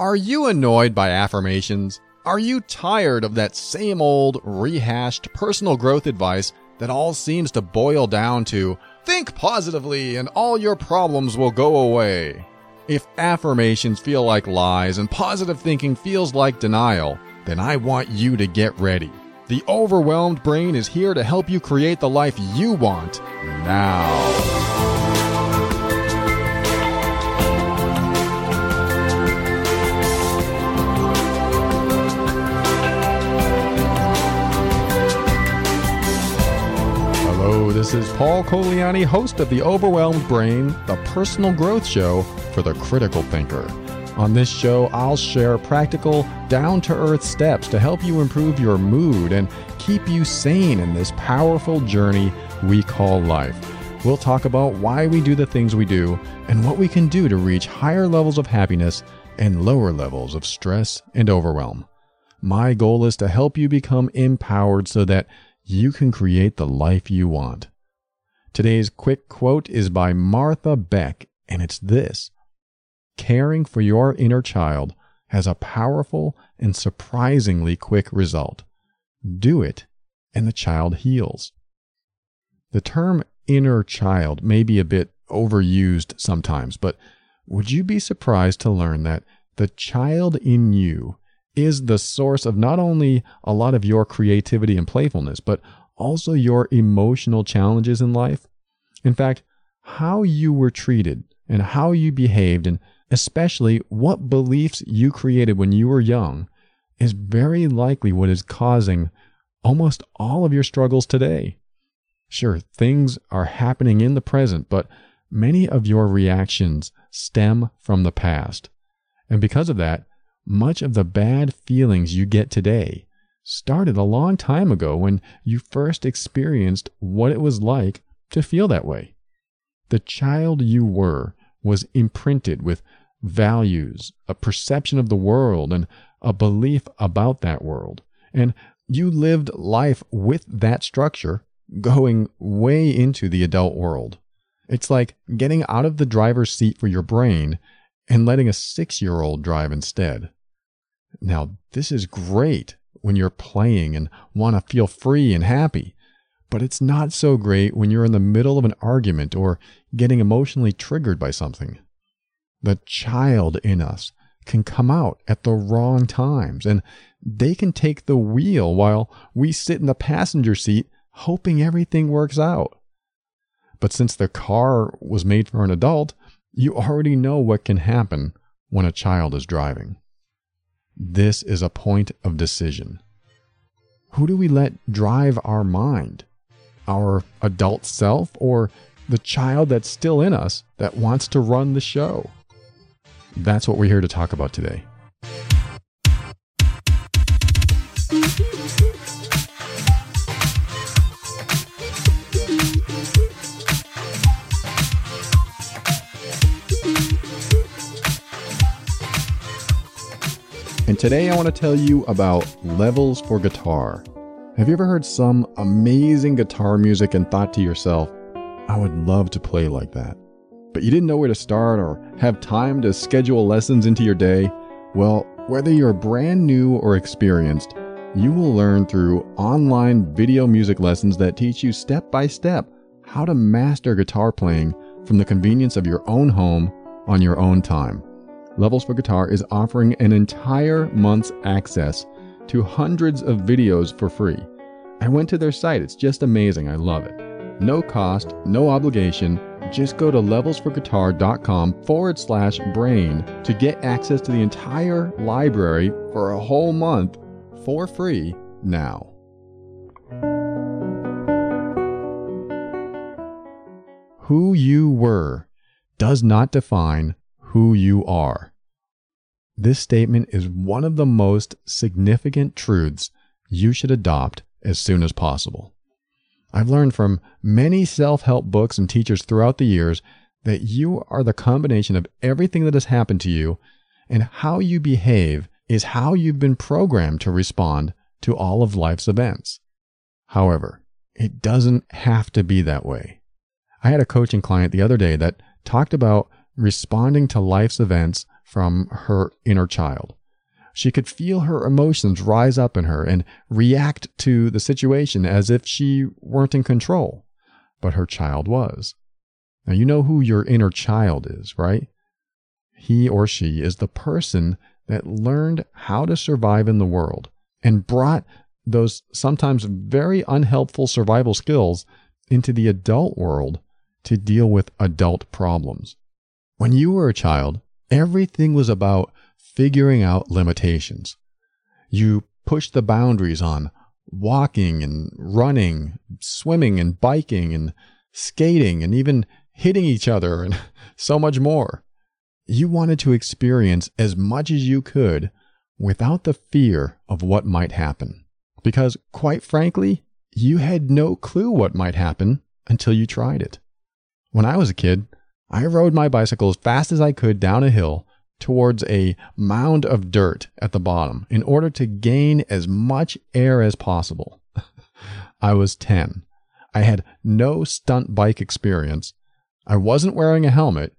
Are you annoyed by affirmations? Are you tired of that same old, rehashed personal growth advice that all seems to boil down to think positively and all your problems will go away? If affirmations feel like lies and positive thinking feels like denial, then I want you to get ready. The overwhelmed brain is here to help you create the life you want now. This is Paul Colaianni, host of The Overwhelmed Brain, the personal growth show for the critical thinker. On this show, I'll share practical, down to earth steps to help you improve your mood and keep you sane in this powerful journey we call life. We'll talk about why we do the things we do and what we can do to reach higher levels of happiness and lower levels of stress and overwhelm. My goal is to help you become empowered so that you can create the life you want. Today's quick quote is by Martha Beck, and it's this Caring for your inner child has a powerful and surprisingly quick result. Do it, and the child heals. The term inner child may be a bit overused sometimes, but would you be surprised to learn that the child in you is the source of not only a lot of your creativity and playfulness, but also your emotional challenges in life. In fact, how you were treated and how you behaved, and especially what beliefs you created when you were young, is very likely what is causing almost all of your struggles today. Sure, things are happening in the present, but many of your reactions stem from the past. And because of that, much of the bad feelings you get today started a long time ago when you first experienced what it was like to feel that way. The child you were was imprinted with values, a perception of the world, and a belief about that world. And you lived life with that structure going way into the adult world. It's like getting out of the driver's seat for your brain and letting a six year old drive instead. Now, this is great when you're playing and want to feel free and happy, but it's not so great when you're in the middle of an argument or getting emotionally triggered by something. The child in us can come out at the wrong times and they can take the wheel while we sit in the passenger seat hoping everything works out. But since the car was made for an adult, you already know what can happen when a child is driving. This is a point of decision. Who do we let drive our mind? Our adult self or the child that's still in us that wants to run the show? That's what we're here to talk about today. And today I want to tell you about levels for guitar. Have you ever heard some amazing guitar music and thought to yourself, I would love to play like that? But you didn't know where to start or have time to schedule lessons into your day? Well, whether you're brand new or experienced, you will learn through online video music lessons that teach you step by step how to master guitar playing from the convenience of your own home on your own time. Levels for Guitar is offering an entire month's access to hundreds of videos for free. I went to their site, it's just amazing. I love it. No cost, no obligation. Just go to levelsforguitar.com forward slash brain to get access to the entire library for a whole month for free now. Who you were does not define who you are. This statement is one of the most significant truths you should adopt as soon as possible. I've learned from many self help books and teachers throughout the years that you are the combination of everything that has happened to you, and how you behave is how you've been programmed to respond to all of life's events. However, it doesn't have to be that way. I had a coaching client the other day that talked about responding to life's events from her inner child. She could feel her emotions rise up in her and react to the situation as if she weren't in control, but her child was. Now, you know who your inner child is, right? He or she is the person that learned how to survive in the world and brought those sometimes very unhelpful survival skills into the adult world to deal with adult problems. When you were a child, everything was about figuring out limitations. You pushed the boundaries on walking and running, swimming and biking and skating and even hitting each other and so much more. You wanted to experience as much as you could without the fear of what might happen. Because, quite frankly, you had no clue what might happen until you tried it. When I was a kid, I rode my bicycle as fast as I could down a hill towards a mound of dirt at the bottom in order to gain as much air as possible. I was 10. I had no stunt bike experience. I wasn't wearing a helmet,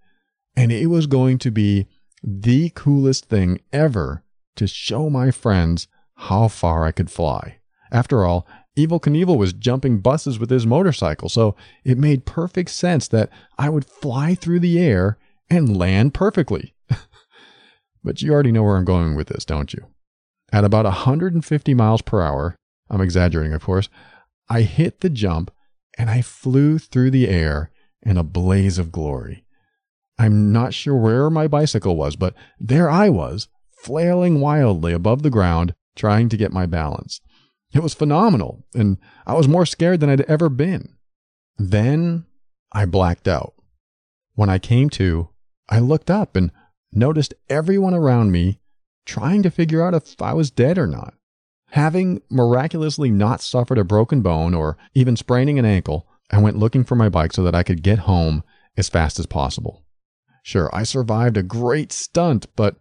and it was going to be the coolest thing ever to show my friends how far I could fly. After all, Evel Knievel was jumping buses with his motorcycle, so it made perfect sense that I would fly through the air and land perfectly. but you already know where I'm going with this, don't you? At about 150 miles per hour, I'm exaggerating, of course, I hit the jump and I flew through the air in a blaze of glory. I'm not sure where my bicycle was, but there I was, flailing wildly above the ground, trying to get my balance. It was phenomenal, and I was more scared than I'd ever been. Then I blacked out. When I came to, I looked up and noticed everyone around me trying to figure out if I was dead or not. Having miraculously not suffered a broken bone or even spraining an ankle, I went looking for my bike so that I could get home as fast as possible. Sure, I survived a great stunt, but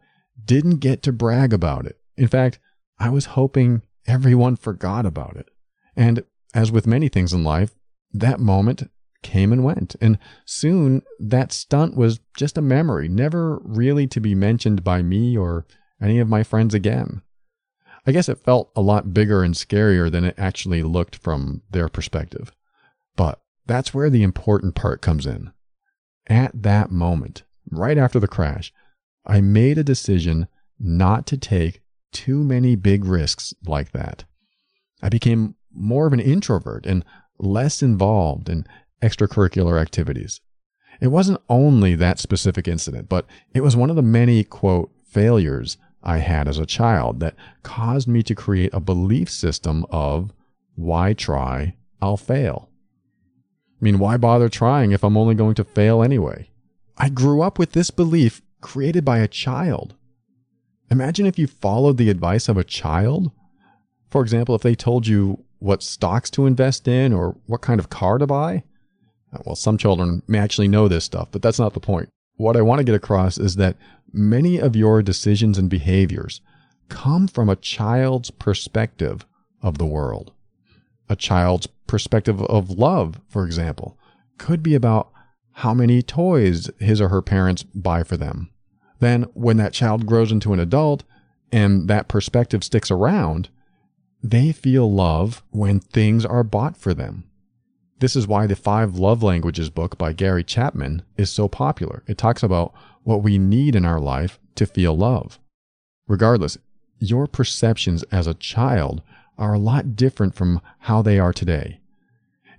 didn't get to brag about it. In fact, I was hoping everyone forgot about it. And as with many things in life, that moment came and went. And soon that stunt was just a memory, never really to be mentioned by me or any of my friends again. I guess it felt a lot bigger and scarier than it actually looked from their perspective. But that's where the important part comes in. At that moment, right after the crash, I made a decision not to take too many big risks like that. I became more of an introvert and less involved in extracurricular activities. It wasn't only that specific incident, but it was one of the many, quote, failures I had as a child that caused me to create a belief system of why try? I'll fail. I mean, why bother trying if I'm only going to fail anyway? I grew up with this belief created by a child. Imagine if you followed the advice of a child. For example, if they told you what stocks to invest in or what kind of car to buy. Well, some children may actually know this stuff, but that's not the point. What I want to get across is that many of your decisions and behaviors come from a child's perspective of the world. A child's perspective of love, for example, could be about how many toys his or her parents buy for them then when that child grows into an adult and that perspective sticks around, they feel love when things are bought for them. This is why the Five Love Languages book by Gary Chapman is so popular. It talks about what we need in our life to feel love. Regardless, your perceptions as a child are a lot different from how they are today.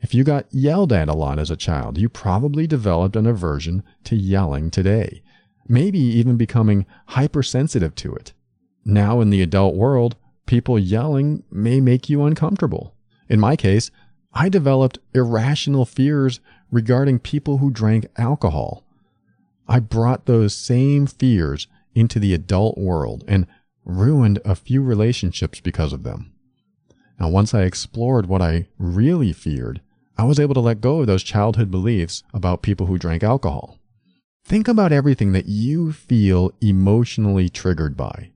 If you got yelled at a lot as a child, you probably developed an aversion to yelling today maybe even becoming hypersensitive to it. Now, in the adult world, people yelling may make you uncomfortable. In my case, I developed irrational fears regarding people who drank alcohol. I brought those same fears into the adult world and ruined a few relationships because of them. Now, once I explored what I really feared, I was able to let go of those childhood beliefs about people who drank alcohol. Think about everything that you feel emotionally triggered by.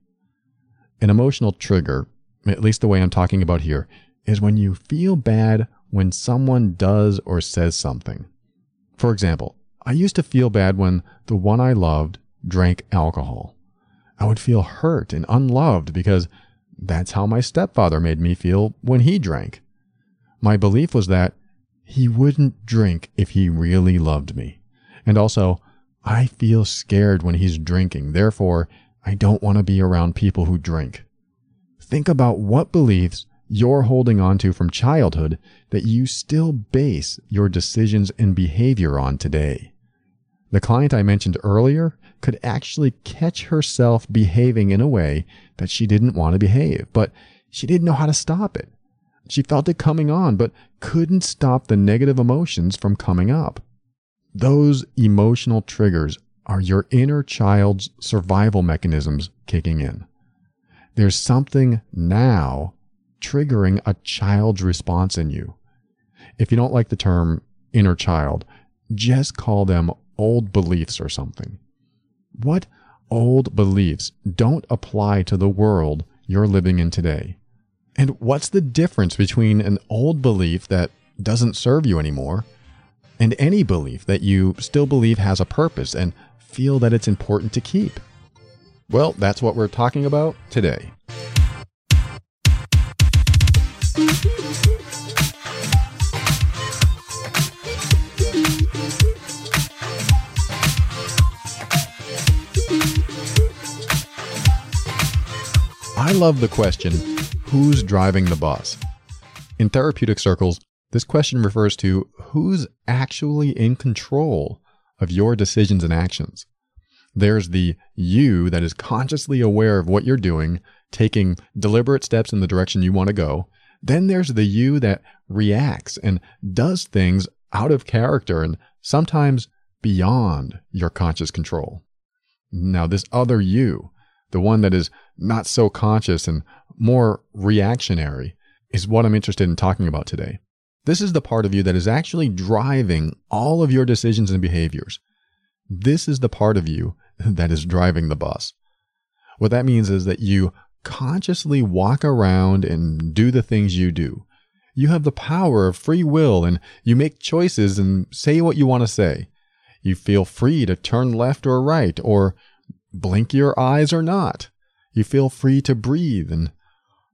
An emotional trigger, at least the way I'm talking about here, is when you feel bad when someone does or says something. For example, I used to feel bad when the one I loved drank alcohol. I would feel hurt and unloved because that's how my stepfather made me feel when he drank. My belief was that he wouldn't drink if he really loved me. And also, I feel scared when he's drinking. Therefore, I don't want to be around people who drink. Think about what beliefs you're holding on to from childhood that you still base your decisions and behavior on today. The client I mentioned earlier could actually catch herself behaving in a way that she didn't want to behave, but she didn't know how to stop it. She felt it coming on, but couldn't stop the negative emotions from coming up. Those emotional triggers are your inner child's survival mechanisms kicking in. There's something now triggering a child's response in you. If you don't like the term inner child, just call them old beliefs or something. What old beliefs don't apply to the world you're living in today? And what's the difference between an old belief that doesn't serve you anymore and any belief that you still believe has a purpose and feel that it's important to keep? Well, that's what we're talking about today. I love the question who's driving the bus? In therapeutic circles, this question refers to who's actually in control of your decisions and actions. There's the you that is consciously aware of what you're doing, taking deliberate steps in the direction you want to go. Then there's the you that reacts and does things out of character and sometimes beyond your conscious control. Now, this other you, the one that is not so conscious and more reactionary, is what I'm interested in talking about today. This is the part of you that is actually driving all of your decisions and behaviors. This is the part of you that is driving the bus. What that means is that you consciously walk around and do the things you do. You have the power of free will and you make choices and say what you want to say. You feel free to turn left or right or blink your eyes or not. You feel free to breathe and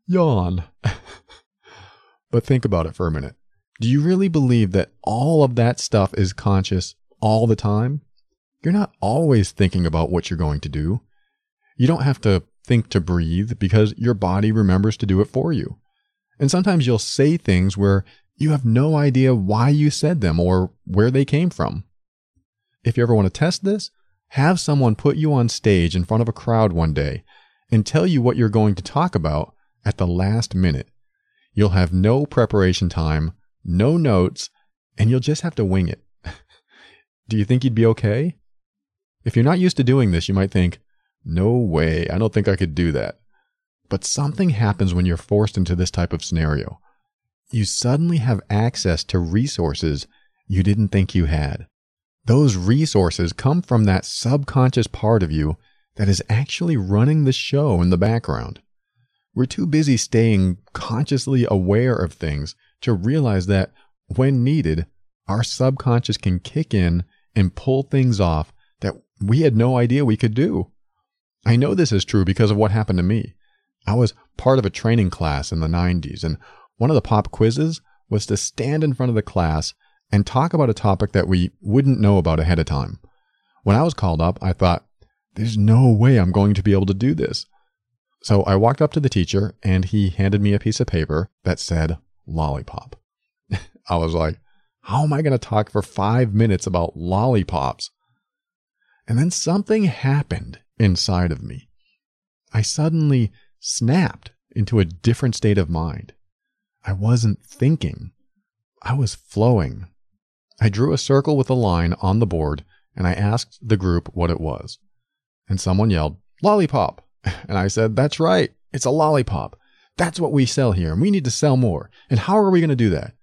yawn. but think about it for a minute. Do you really believe that all of that stuff is conscious all the time? You're not always thinking about what you're going to do. You don't have to think to breathe because your body remembers to do it for you. And sometimes you'll say things where you have no idea why you said them or where they came from. If you ever want to test this, have someone put you on stage in front of a crowd one day and tell you what you're going to talk about at the last minute. You'll have no preparation time, no notes, and you'll just have to wing it. Do you think you'd be okay? If you're not used to doing this, you might think, no way, I don't think I could do that. But something happens when you're forced into this type of scenario. You suddenly have access to resources you didn't think you had. Those resources come from that subconscious part of you that is actually running the show in the background. We're too busy staying consciously aware of things to realize that when needed, our subconscious can kick in and pull things off that we had no idea we could do. I know this is true because of what happened to me. I was part of a training class in the 90s, and one of the pop quizzes was to stand in front of the class and talk about a topic that we wouldn't know about ahead of time. When I was called up, I thought, there's no way I'm going to be able to do this. So I walked up to the teacher and he handed me a piece of paper that said lollipop. I was like, how am I going to talk for five minutes about lollipops? And then something happened inside of me. I suddenly snapped into a different state of mind. I wasn't thinking. I was flowing. I drew a circle with a line on the board and I asked the group what it was. And someone yelled, Lollipop! And I said, That's right, it's a lollipop. That's what we sell here, and we need to sell more. And how are we going to do that?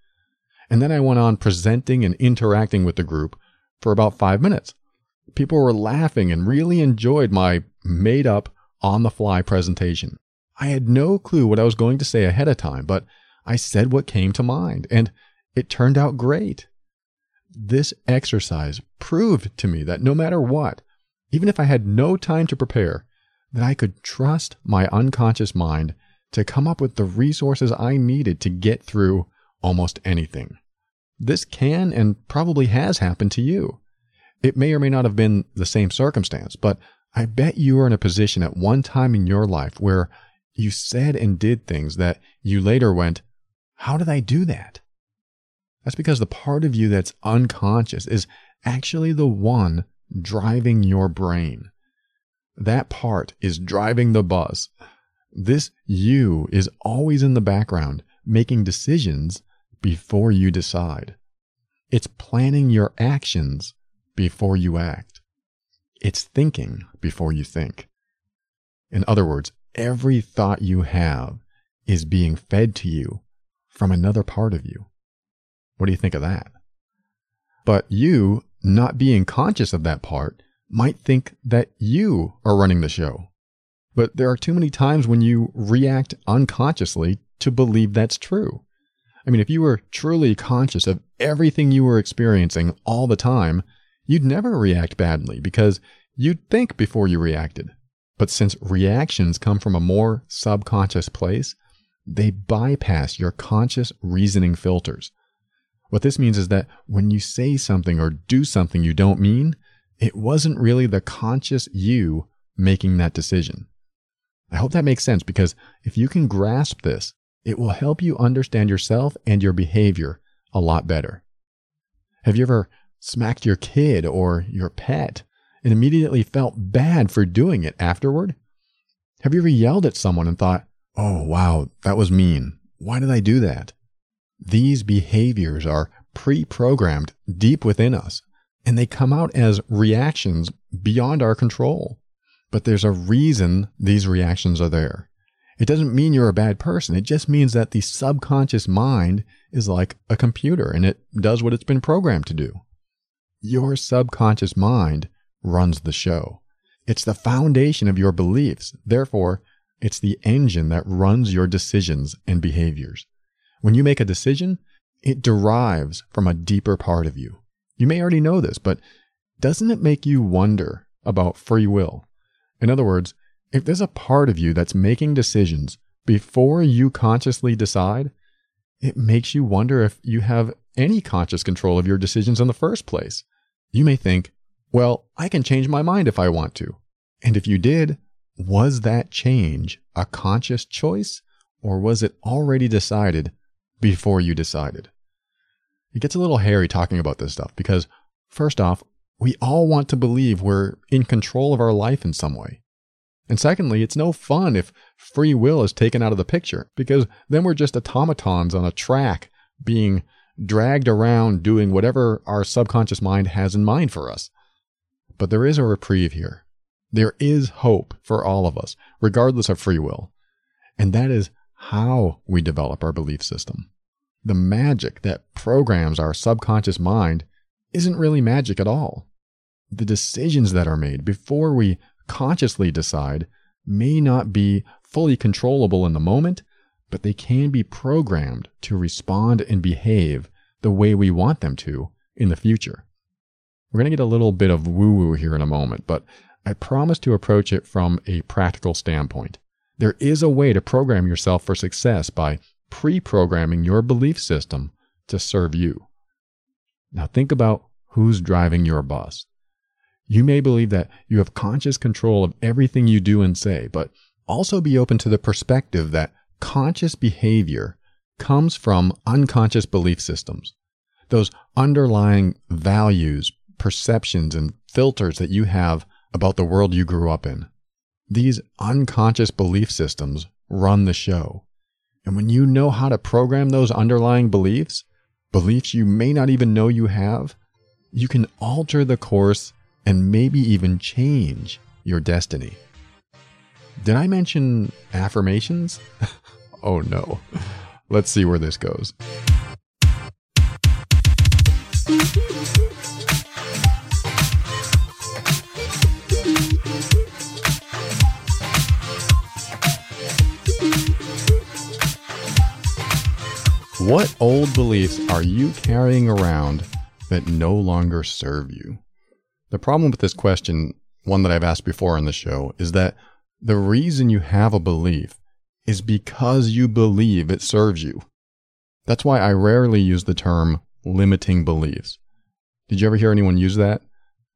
And then I went on presenting and interacting with the group for about five minutes. People were laughing and really enjoyed my made up, on the fly presentation. I had no clue what I was going to say ahead of time, but I said what came to mind, and it turned out great. This exercise proved to me that no matter what, even if I had no time to prepare, that I could trust my unconscious mind to come up with the resources I needed to get through almost anything. This can and probably has happened to you. It may or may not have been the same circumstance, but I bet you are in a position at one time in your life where you said and did things that you later went, How did I do that? That's because the part of you that's unconscious is actually the one driving your brain. That part is driving the bus. This you is always in the background, making decisions before you decide. It's planning your actions before you act. It's thinking before you think. In other words, every thought you have is being fed to you from another part of you. What do you think of that? But you, not being conscious of that part, might think that you are running the show. But there are too many times when you react unconsciously to believe that's true. I mean, if you were truly conscious of everything you were experiencing all the time, you'd never react badly because you'd think before you reacted. But since reactions come from a more subconscious place, they bypass your conscious reasoning filters. What this means is that when you say something or do something you don't mean, it wasn't really the conscious you making that decision. I hope that makes sense because if you can grasp this, it will help you understand yourself and your behavior a lot better. Have you ever smacked your kid or your pet and immediately felt bad for doing it afterward? Have you ever yelled at someone and thought, oh, wow, that was mean. Why did I do that? These behaviors are pre programmed deep within us, and they come out as reactions beyond our control. But there's a reason these reactions are there. It doesn't mean you're a bad person. It just means that the subconscious mind is like a computer and it does what it's been programmed to do. Your subconscious mind runs the show. It's the foundation of your beliefs. Therefore, it's the engine that runs your decisions and behaviors. When you make a decision, it derives from a deeper part of you. You may already know this, but doesn't it make you wonder about free will? In other words, if there's a part of you that's making decisions before you consciously decide, it makes you wonder if you have any conscious control of your decisions in the first place. You may think, well, I can change my mind if I want to. And if you did, was that change a conscious choice or was it already decided before you decided? It gets a little hairy talking about this stuff because, first off, we all want to believe we're in control of our life in some way. And secondly, it's no fun if free will is taken out of the picture because then we're just automatons on a track being dragged around doing whatever our subconscious mind has in mind for us. But there is a reprieve here. There is hope for all of us, regardless of free will. And that is how we develop our belief system. The magic that programs our subconscious mind isn't really magic at all. The decisions that are made before we consciously decide may not be fully controllable in the moment, but they can be programmed to respond and behave the way we want them to in the future. We're going to get a little bit of woo woo here in a moment, but I promise to approach it from a practical standpoint. There is a way to program yourself for success by pre programming your belief system to serve you. Now, think about who's driving your bus. You may believe that you have conscious control of everything you do and say, but also be open to the perspective that conscious behavior comes from unconscious belief systems. Those underlying values, perceptions, and filters that you have about the world you grew up in. These unconscious belief systems run the show. And when you know how to program those underlying beliefs, beliefs you may not even know you have, you can alter the course and maybe even change your destiny. Did I mention affirmations? oh no. Let's see where this goes. What old beliefs are you carrying around that no longer serve you? The problem with this question, one that I've asked before on the show, is that The reason you have a belief is because you believe it serves you. That's why I rarely use the term limiting beliefs. Did you ever hear anyone use that?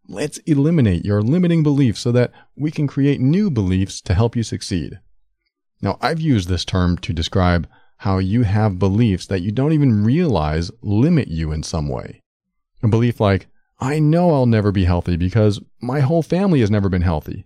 Let's eliminate your limiting beliefs so that we can create new beliefs to help you succeed. Now, I've used this term to describe how you have beliefs that you don't even realize limit you in some way. A belief like, I know I'll never be healthy because my whole family has never been healthy.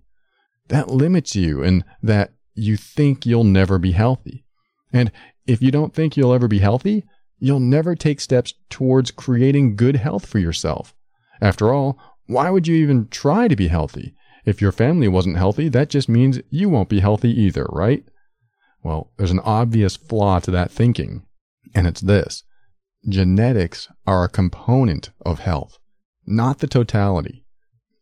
That limits you in that you think you'll never be healthy. And if you don't think you'll ever be healthy, you'll never take steps towards creating good health for yourself. After all, why would you even try to be healthy? If your family wasn't healthy, that just means you won't be healthy either, right? Well, there's an obvious flaw to that thinking, and it's this genetics are a component of health, not the totality.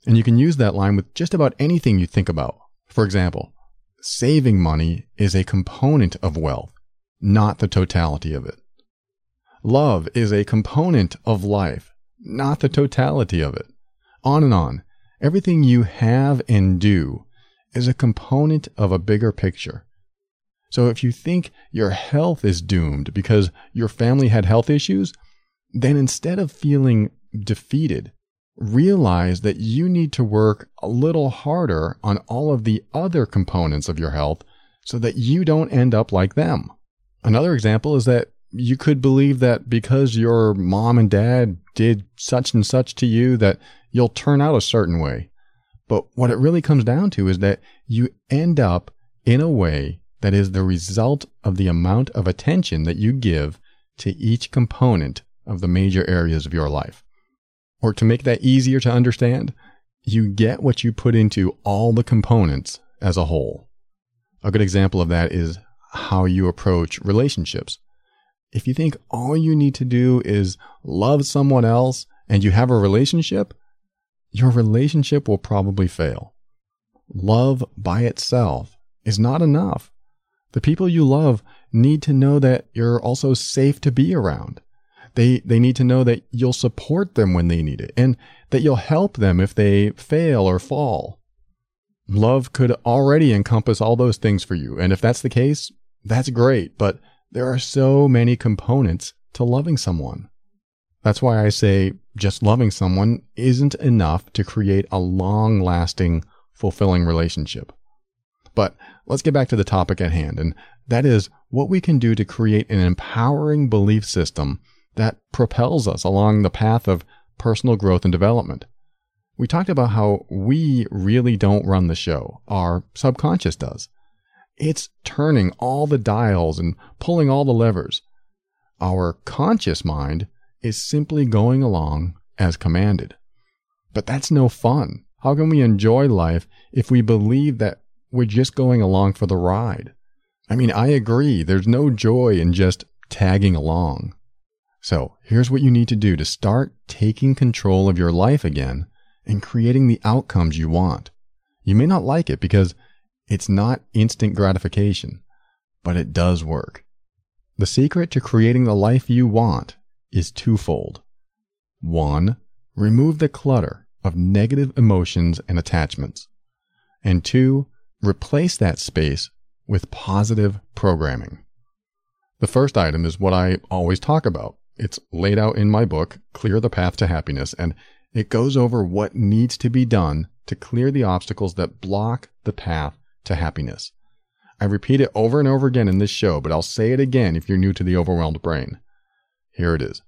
And you can use that line with just about anything you think about. For example, saving money is a component of wealth, not the totality of it. Love is a component of life, not the totality of it. On and on. Everything you have and do is a component of a bigger picture. So if you think your health is doomed because your family had health issues, then instead of feeling defeated, realize that you need to work a little harder on all of the other components of your health so that you don't end up like them. Another example is that you could believe that because your mom and dad did such and such to you that you'll turn out a certain way. But what it really comes down to is that you end up in a way that is the result of the amount of attention that you give to each component of the major areas of your life. Or to make that easier to understand, you get what you put into all the components as a whole. A good example of that is how you approach relationships. If you think all you need to do is love someone else and you have a relationship, your relationship will probably fail. Love by itself is not enough. The people you love need to know that you're also safe to be around. They, they need to know that you'll support them when they need it and that you'll help them if they fail or fall. Love could already encompass all those things for you. And if that's the case, that's great. But there are so many components to loving someone. That's why I say just loving someone isn't enough to create a long lasting, fulfilling relationship. But let's get back to the topic at hand, and that is what we can do to create an empowering belief system that propels us along the path of personal growth and development. We talked about how we really don't run the show, our subconscious does. It's turning all the dials and pulling all the levers. Our conscious mind is simply going along as commanded. But that's no fun. How can we enjoy life if we believe that we're just going along for the ride? I mean, I agree, there's no joy in just tagging along. So here's what you need to do to start taking control of your life again and creating the outcomes you want. You may not like it because it's not instant gratification, but it does work. The secret to creating the life you want is twofold. One, remove the clutter of negative emotions and attachments. And two, replace that space with positive programming. The first item is what I always talk about it's laid out in my book, Clear the Path to Happiness, and it goes over what needs to be done to clear the obstacles that block the path to happiness. I repeat it over and over again in this show, but I'll say it again if you're new to the overwhelmed brain. Here it is.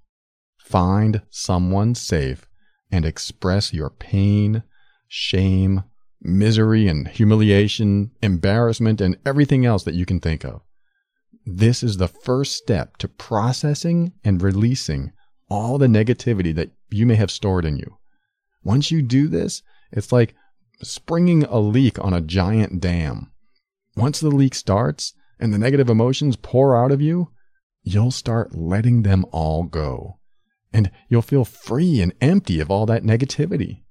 Find someone safe and express your pain, shame, misery and humiliation, embarrassment, and everything else that you can think of. This is the first step to processing and releasing all the negativity that you may have stored in you. Once you do this, it's like springing a leak on a giant dam. Once the leak starts and the negative emotions pour out of you, you'll start letting them all go. And you'll feel free and empty of all that negativity.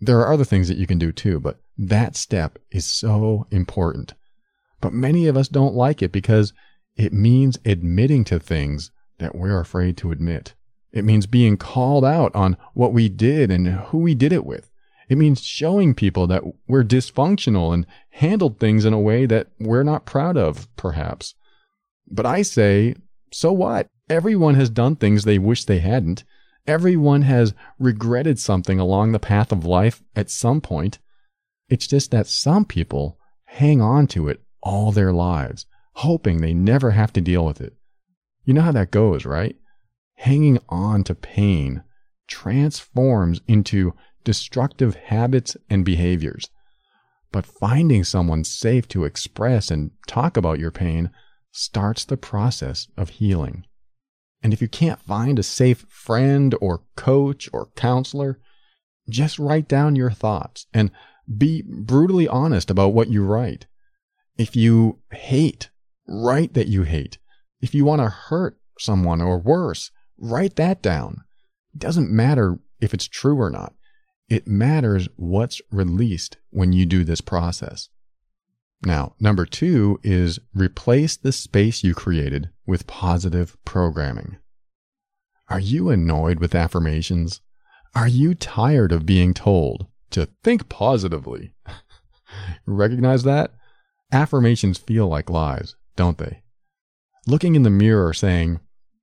There are other things that you can do too, but that step is so important. But many of us don't like it because it means admitting to things that we're afraid to admit. It means being called out on what we did and who we did it with. It means showing people that we're dysfunctional and handled things in a way that we're not proud of, perhaps. But I say, so what? Everyone has done things they wish they hadn't. Everyone has regretted something along the path of life at some point. It's just that some people hang on to it all their lives, hoping they never have to deal with it. You know how that goes, right? Hanging on to pain transforms into destructive habits and behaviors. But finding someone safe to express and talk about your pain starts the process of healing. And if you can't find a safe friend or coach or counselor, just write down your thoughts and be brutally honest about what you write. If you hate, write that you hate. If you want to hurt someone or worse, write that down. It doesn't matter if it's true or not. It matters what's released when you do this process. Now, number two is replace the space you created with positive programming. Are you annoyed with affirmations? Are you tired of being told to think positively? Recognize that? Affirmations feel like lies, don't they? Looking in the mirror saying,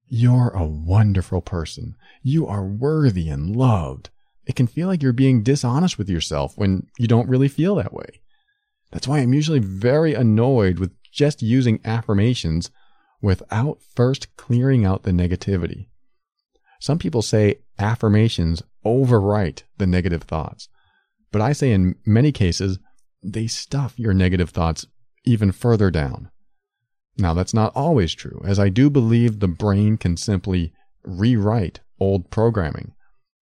You're a wonderful person. You are worthy and loved. It can feel like you're being dishonest with yourself when you don't really feel that way. That's why I'm usually very annoyed with just using affirmations without first clearing out the negativity. Some people say affirmations overwrite the negative thoughts, but I say in many cases, they stuff your negative thoughts even further down. Now, that's not always true, as I do believe the brain can simply rewrite old programming,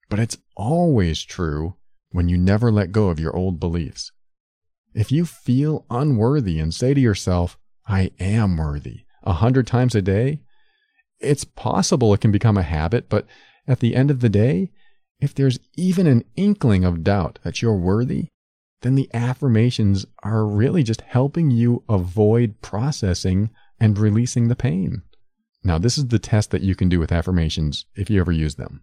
but it's always true when you never let go of your old beliefs. If you feel unworthy and say to yourself, I am worthy, a hundred times a day, it's possible it can become a habit, but at the end of the day, if there's even an inkling of doubt that you're worthy, then the affirmations are really just helping you avoid processing and releasing the pain. Now, this is the test that you can do with affirmations if you ever use them.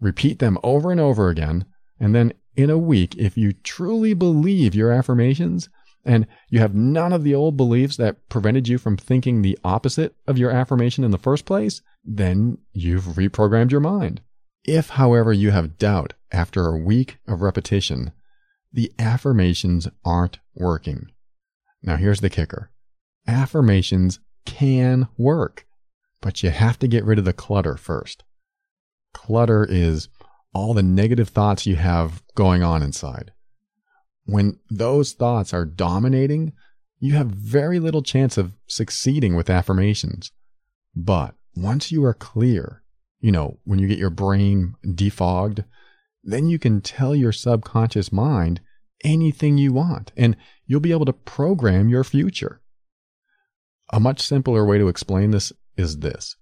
Repeat them over and over again, and then in a week, if you truly believe your affirmations and you have none of the old beliefs that prevented you from thinking the opposite of your affirmation in the first place, then you've reprogrammed your mind. If, however, you have doubt after a week of repetition, the affirmations aren't working. Now, here's the kicker affirmations can work, but you have to get rid of the clutter first. Clutter is all the negative thoughts you have going on inside. When those thoughts are dominating, you have very little chance of succeeding with affirmations. But once you are clear, you know, when you get your brain defogged, then you can tell your subconscious mind anything you want and you'll be able to program your future. A much simpler way to explain this is this.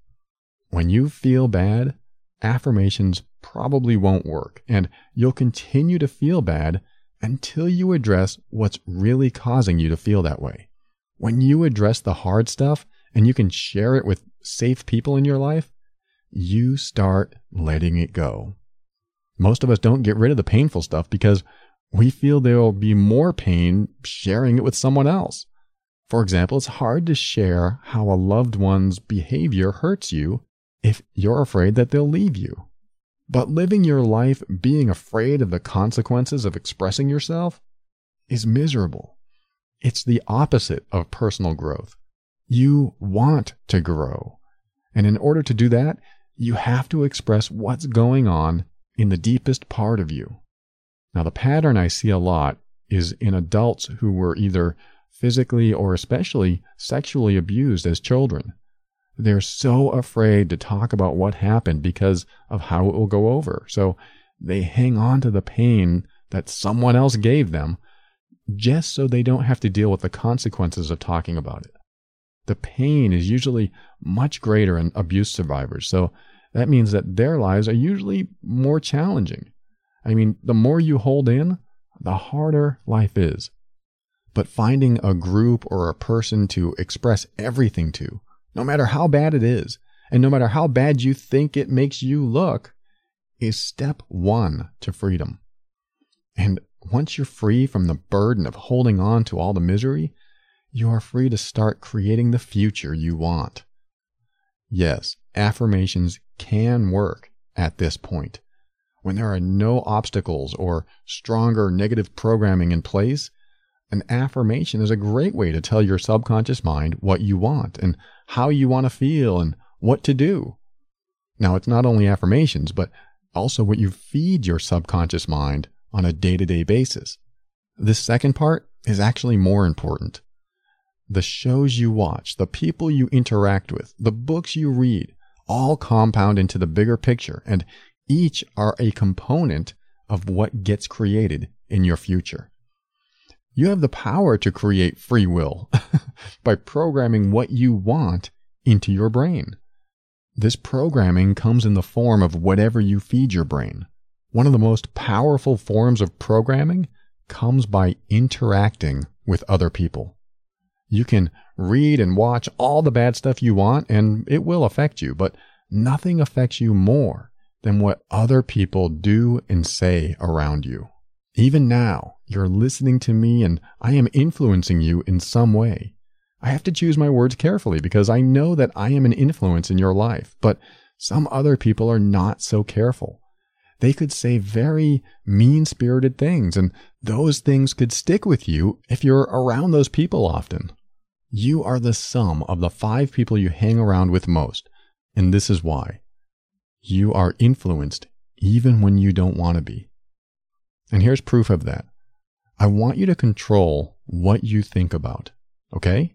When you feel bad, affirmations probably won't work and you'll continue to feel bad until you address what's really causing you to feel that way. When you address the hard stuff and you can share it with safe people in your life, you start letting it go. Most of us don't get rid of the painful stuff because we feel there will be more pain sharing it with someone else. For example, it's hard to share how a loved one's behavior hurts you if you're afraid that they'll leave you. But living your life being afraid of the consequences of expressing yourself is miserable. It's the opposite of personal growth. You want to grow. And in order to do that, you have to express what's going on in the deepest part of you. Now, the pattern I see a lot is in adults who were either physically or especially sexually abused as children. They're so afraid to talk about what happened because of how it will go over. So they hang on to the pain that someone else gave them just so they don't have to deal with the consequences of talking about it. The pain is usually much greater in abuse survivors. So that means that their lives are usually more challenging. I mean, the more you hold in, the harder life is. But finding a group or a person to express everything to, no matter how bad it is, and no matter how bad you think it makes you look, is step one to freedom. And once you're free from the burden of holding on to all the misery, you are free to start creating the future you want. Yes, affirmations can work at this point. When there are no obstacles or stronger negative programming in place, an affirmation is a great way to tell your subconscious mind what you want and how you want to feel and what to do. Now, it's not only affirmations, but also what you feed your subconscious mind on a day to day basis. This second part is actually more important. The shows you watch, the people you interact with, the books you read, all compound into the bigger picture, and each are a component of what gets created in your future. You have the power to create free will by programming what you want into your brain. This programming comes in the form of whatever you feed your brain. One of the most powerful forms of programming comes by interacting with other people. You can read and watch all the bad stuff you want, and it will affect you, but nothing affects you more than what other people do and say around you. Even now, you're listening to me and I am influencing you in some way. I have to choose my words carefully because I know that I am an influence in your life, but some other people are not so careful they could say very mean spirited things, and those things could stick with you if you're around those people often. You are the sum of the five people you hang around with most, and this is why. You are influenced even when you don't want to be. And here's proof of that. I want you to control what you think about, okay?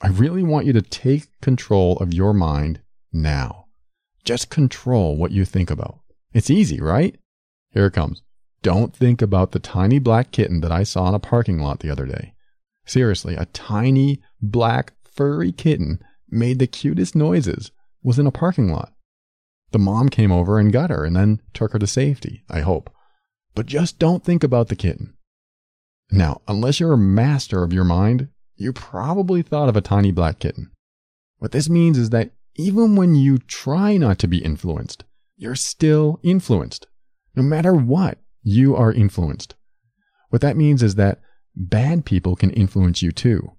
I really want you to take control of your mind now. Just control what you think about. It's easy, right? Here it comes. Don't think about the tiny black kitten that I saw in a parking lot the other day. Seriously, a tiny black furry kitten made the cutest noises, was in a parking lot. The mom came over and got her and then took her to safety, I hope. But just don't think about the kitten. Now, unless you're a master of your mind, you probably thought of a tiny black kitten. What this means is that even when you try not to be influenced, you're still influenced. No matter what, you are influenced. What that means is that bad people can influence you too.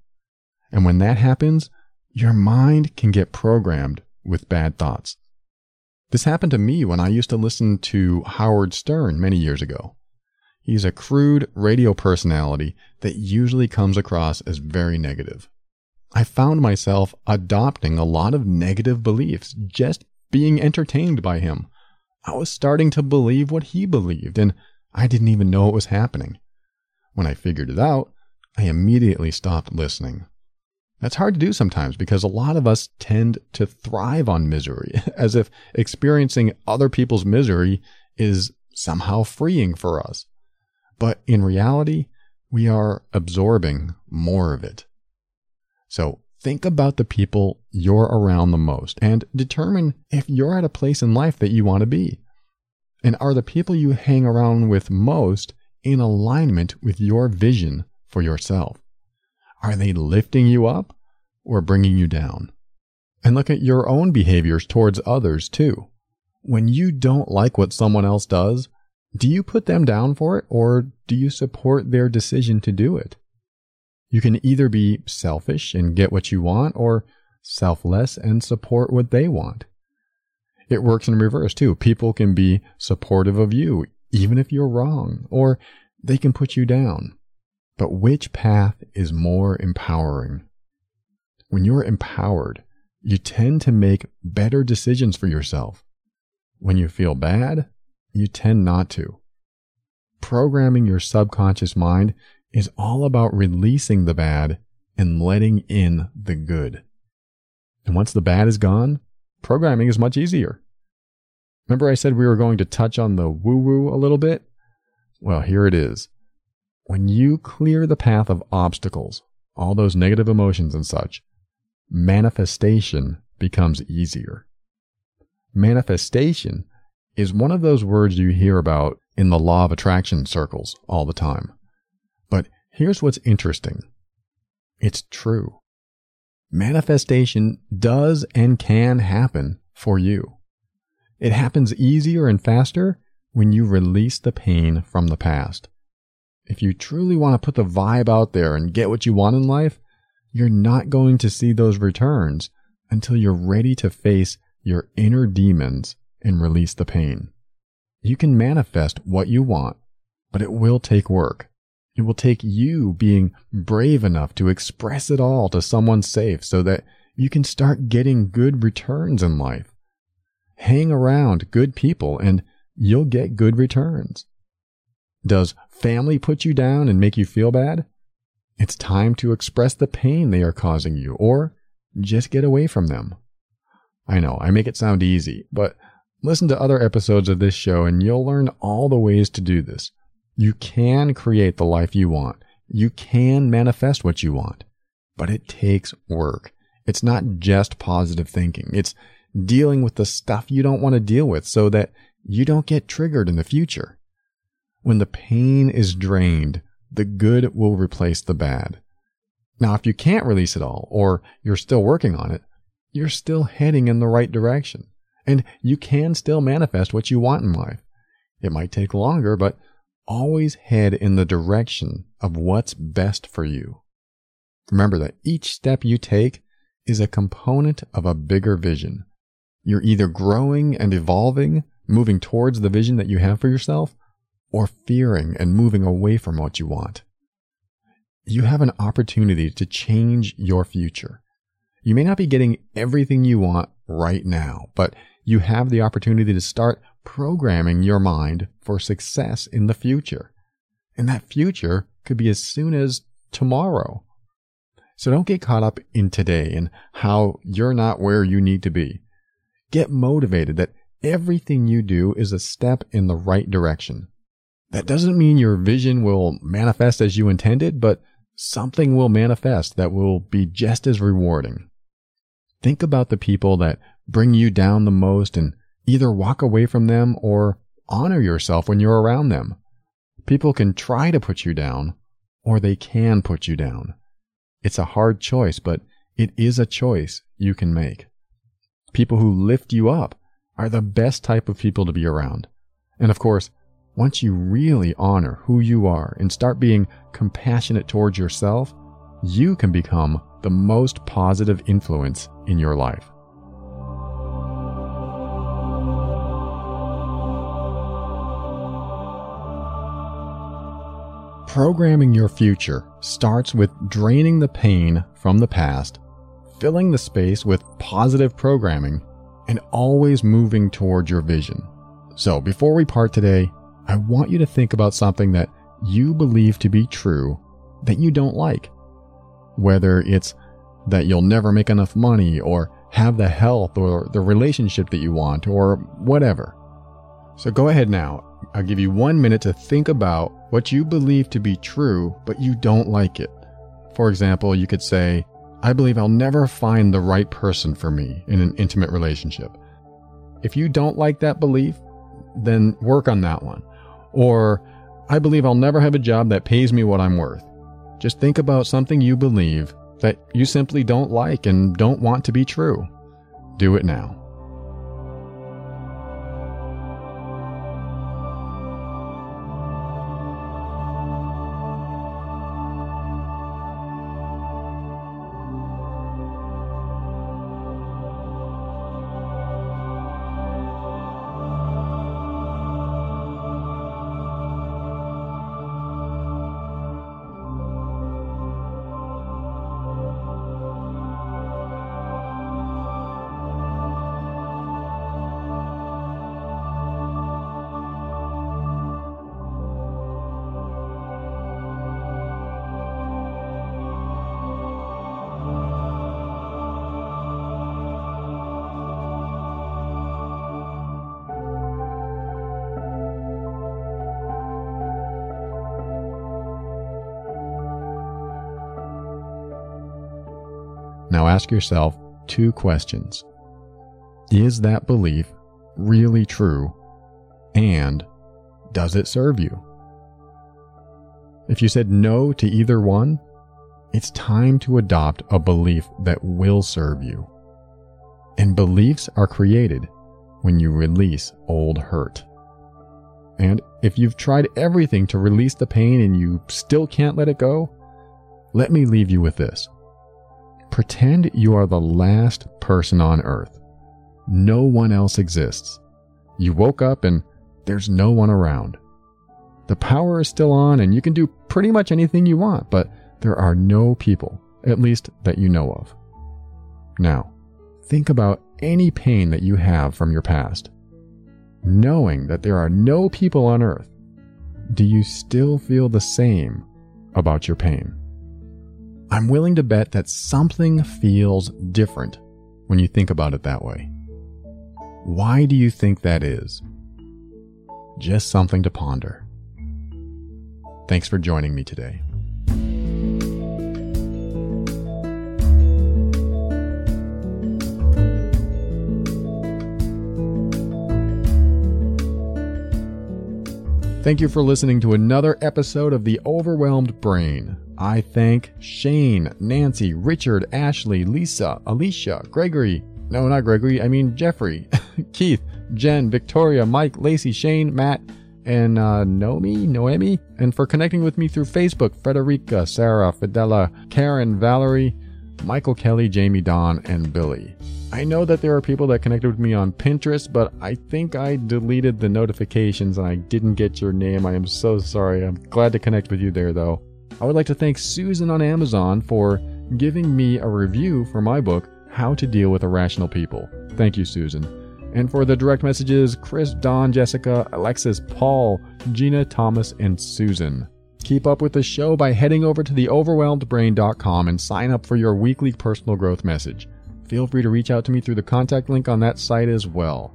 And when that happens, your mind can get programmed with bad thoughts. This happened to me when I used to listen to Howard Stern many years ago. He's a crude radio personality that usually comes across as very negative. I found myself adopting a lot of negative beliefs just being entertained by him. I was starting to believe what he believed, and I didn't even know it was happening. When I figured it out, I immediately stopped listening. That's hard to do sometimes because a lot of us tend to thrive on misery, as if experiencing other people's misery is somehow freeing for us. But in reality, we are absorbing more of it. So Think about the people you're around the most and determine if you're at a place in life that you want to be. And are the people you hang around with most in alignment with your vision for yourself? Are they lifting you up or bringing you down? And look at your own behaviors towards others too. When you don't like what someone else does, do you put them down for it or do you support their decision to do it? You can either be selfish and get what you want or selfless and support what they want. It works in reverse too. People can be supportive of you, even if you're wrong, or they can put you down. But which path is more empowering? When you're empowered, you tend to make better decisions for yourself. When you feel bad, you tend not to. Programming your subconscious mind is all about releasing the bad and letting in the good. And once the bad is gone, programming is much easier. Remember, I said we were going to touch on the woo woo a little bit? Well, here it is. When you clear the path of obstacles, all those negative emotions and such, manifestation becomes easier. Manifestation is one of those words you hear about in the law of attraction circles all the time. But here's what's interesting it's true. Manifestation does and can happen for you. It happens easier and faster when you release the pain from the past if you truly want to put the vibe out there and get what you want in life, you're not going to see those returns until you're ready to face your inner demons and release the pain. You can manifest what you want, but it will take work. It will take you being brave enough to express it all to someone safe so that you can start getting good returns in life. Hang around good people and you'll get good returns. Does family put you down and make you feel bad? It's time to express the pain they are causing you or just get away from them. I know I make it sound easy, but listen to other episodes of this show and you'll learn all the ways to do this. You can create the life you want. You can manifest what you want, but it takes work. It's not just positive thinking. It's dealing with the stuff you don't want to deal with so that you don't get triggered in the future. When the pain is drained, the good will replace the bad. Now, if you can't release it all, or you're still working on it, you're still heading in the right direction. And you can still manifest what you want in life. It might take longer, but always head in the direction of what's best for you. Remember that each step you take is a component of a bigger vision. You're either growing and evolving, moving towards the vision that you have for yourself, or fearing and moving away from what you want. You have an opportunity to change your future. You may not be getting everything you want right now, but you have the opportunity to start programming your mind for success in the future. And that future could be as soon as tomorrow. So don't get caught up in today and how you're not where you need to be. Get motivated that everything you do is a step in the right direction. That doesn't mean your vision will manifest as you intended, but something will manifest that will be just as rewarding. Think about the people that bring you down the most and either walk away from them or honor yourself when you're around them. People can try to put you down or they can put you down. It's a hard choice, but it is a choice you can make. People who lift you up are the best type of people to be around. And of course, once you really honor who you are and start being compassionate towards yourself, you can become the most positive influence in your life. Programming your future starts with draining the pain from the past, filling the space with positive programming, and always moving towards your vision. So before we part today, I want you to think about something that you believe to be true that you don't like. Whether it's that you'll never make enough money or have the health or the relationship that you want or whatever. So go ahead now. I'll give you one minute to think about what you believe to be true, but you don't like it. For example, you could say, I believe I'll never find the right person for me in an intimate relationship. If you don't like that belief, then work on that one. Or, I believe I'll never have a job that pays me what I'm worth. Just think about something you believe that you simply don't like and don't want to be true. Do it now. Ask yourself two questions Is that belief really true? And does it serve you? If you said no to either one, it's time to adopt a belief that will serve you. And beliefs are created when you release old hurt. And if you've tried everything to release the pain and you still can't let it go, let me leave you with this. Pretend you are the last person on earth. No one else exists. You woke up and there's no one around. The power is still on and you can do pretty much anything you want, but there are no people, at least that you know of. Now, think about any pain that you have from your past. Knowing that there are no people on earth, do you still feel the same about your pain? I'm willing to bet that something feels different when you think about it that way. Why do you think that is? Just something to ponder. Thanks for joining me today. Thank you for listening to another episode of The Overwhelmed Brain. I thank Shane, Nancy, Richard, Ashley, Lisa, Alicia, Gregory, no, not Gregory, I mean Jeffrey, Keith, Jen, Victoria, Mike, Lacey, Shane, Matt, and uh, Noemi, Noemi, and for connecting with me through Facebook, Frederica, Sarah, Fidela, Karen, Valerie, Michael Kelly, Jamie, Don, and Billy. I know that there are people that connected with me on Pinterest, but I think I deleted the notifications and I didn't get your name. I am so sorry. I'm glad to connect with you there, though. I would like to thank Susan on Amazon for giving me a review for my book, How to Deal with Irrational People. Thank you, Susan. And for the direct messages, Chris, Don, Jessica, Alexis, Paul, Gina, Thomas, and Susan. Keep up with the show by heading over to theoverwhelmedbrain.com and sign up for your weekly personal growth message. Feel free to reach out to me through the contact link on that site as well.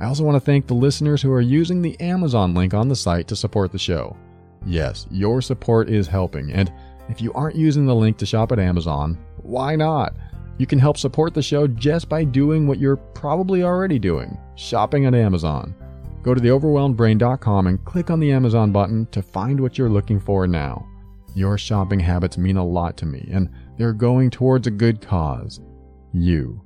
I also want to thank the listeners who are using the Amazon link on the site to support the show. Yes, your support is helping, and if you aren't using the link to shop at Amazon, why not? You can help support the show just by doing what you're probably already doing shopping at Amazon. Go to theoverwhelmedbrain.com and click on the Amazon button to find what you're looking for now. Your shopping habits mean a lot to me, and they're going towards a good cause you.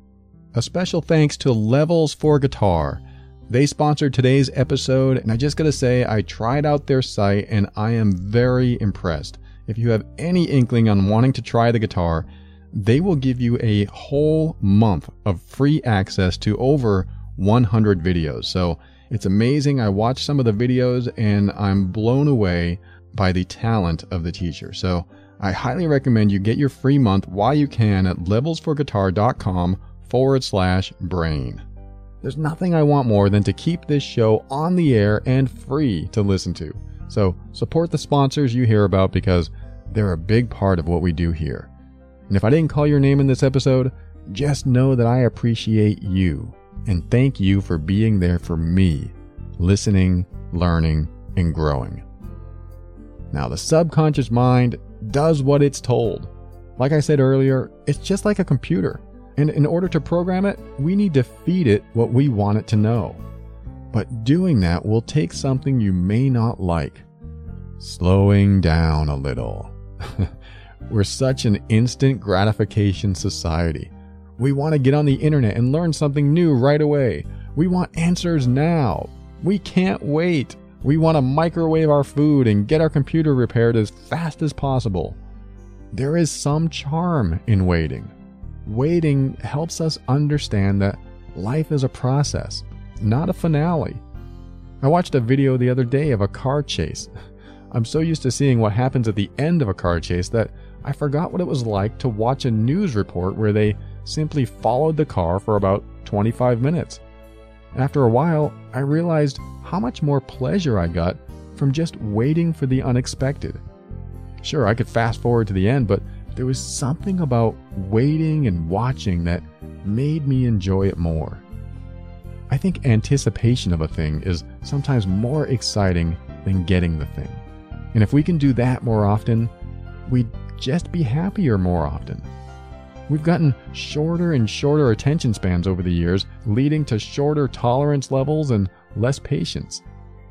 A special thanks to Levels for Guitar. They sponsored today's episode, and I just gotta say, I tried out their site and I am very impressed. If you have any inkling on wanting to try the guitar, they will give you a whole month of free access to over 100 videos. So it's amazing. I watched some of the videos and I'm blown away by the talent of the teacher. So I highly recommend you get your free month while you can at levelsforguitar.com forward slash brain. There's nothing I want more than to keep this show on the air and free to listen to. So support the sponsors you hear about because they're a big part of what we do here. And if I didn't call your name in this episode, just know that I appreciate you and thank you for being there for me, listening, learning, and growing. Now, the subconscious mind does what it's told. Like I said earlier, it's just like a computer. And in order to program it, we need to feed it what we want it to know. But doing that will take something you may not like slowing down a little. We're such an instant gratification society. We want to get on the internet and learn something new right away. We want answers now. We can't wait. We want to microwave our food and get our computer repaired as fast as possible. There is some charm in waiting. Waiting helps us understand that life is a process, not a finale. I watched a video the other day of a car chase. I'm so used to seeing what happens at the end of a car chase that I forgot what it was like to watch a news report where they simply followed the car for about 25 minutes. After a while, I realized how much more pleasure I got from just waiting for the unexpected. Sure, I could fast forward to the end, but there was something about waiting and watching that made me enjoy it more. I think anticipation of a thing is sometimes more exciting than getting the thing. And if we can do that more often, we'd just be happier more often. We've gotten shorter and shorter attention spans over the years, leading to shorter tolerance levels and less patience.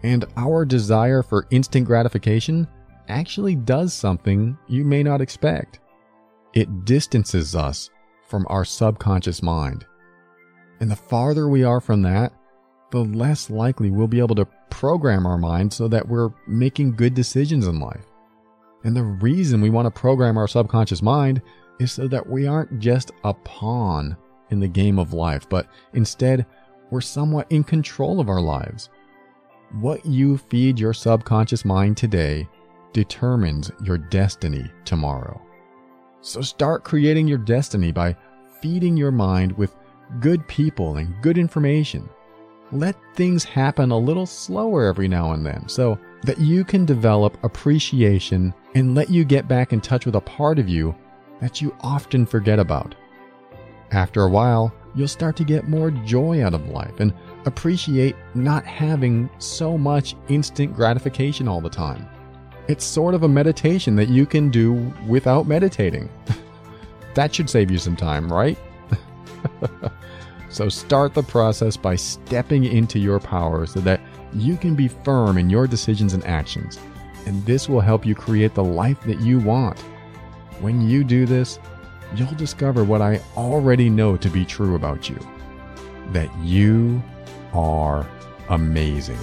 And our desire for instant gratification actually does something you may not expect. It distances us from our subconscious mind. And the farther we are from that, the less likely we'll be able to program our mind so that we're making good decisions in life. And the reason we want to program our subconscious mind is so that we aren't just a pawn in the game of life, but instead we're somewhat in control of our lives. What you feed your subconscious mind today determines your destiny tomorrow. So start creating your destiny by feeding your mind with good people and good information. Let things happen a little slower every now and then so that you can develop appreciation and let you get back in touch with a part of you that you often forget about. After a while, you'll start to get more joy out of life and appreciate not having so much instant gratification all the time. It's sort of a meditation that you can do without meditating. that should save you some time, right? so start the process by stepping into your power so that you can be firm in your decisions and actions. And this will help you create the life that you want. When you do this, you'll discover what I already know to be true about you that you are amazing.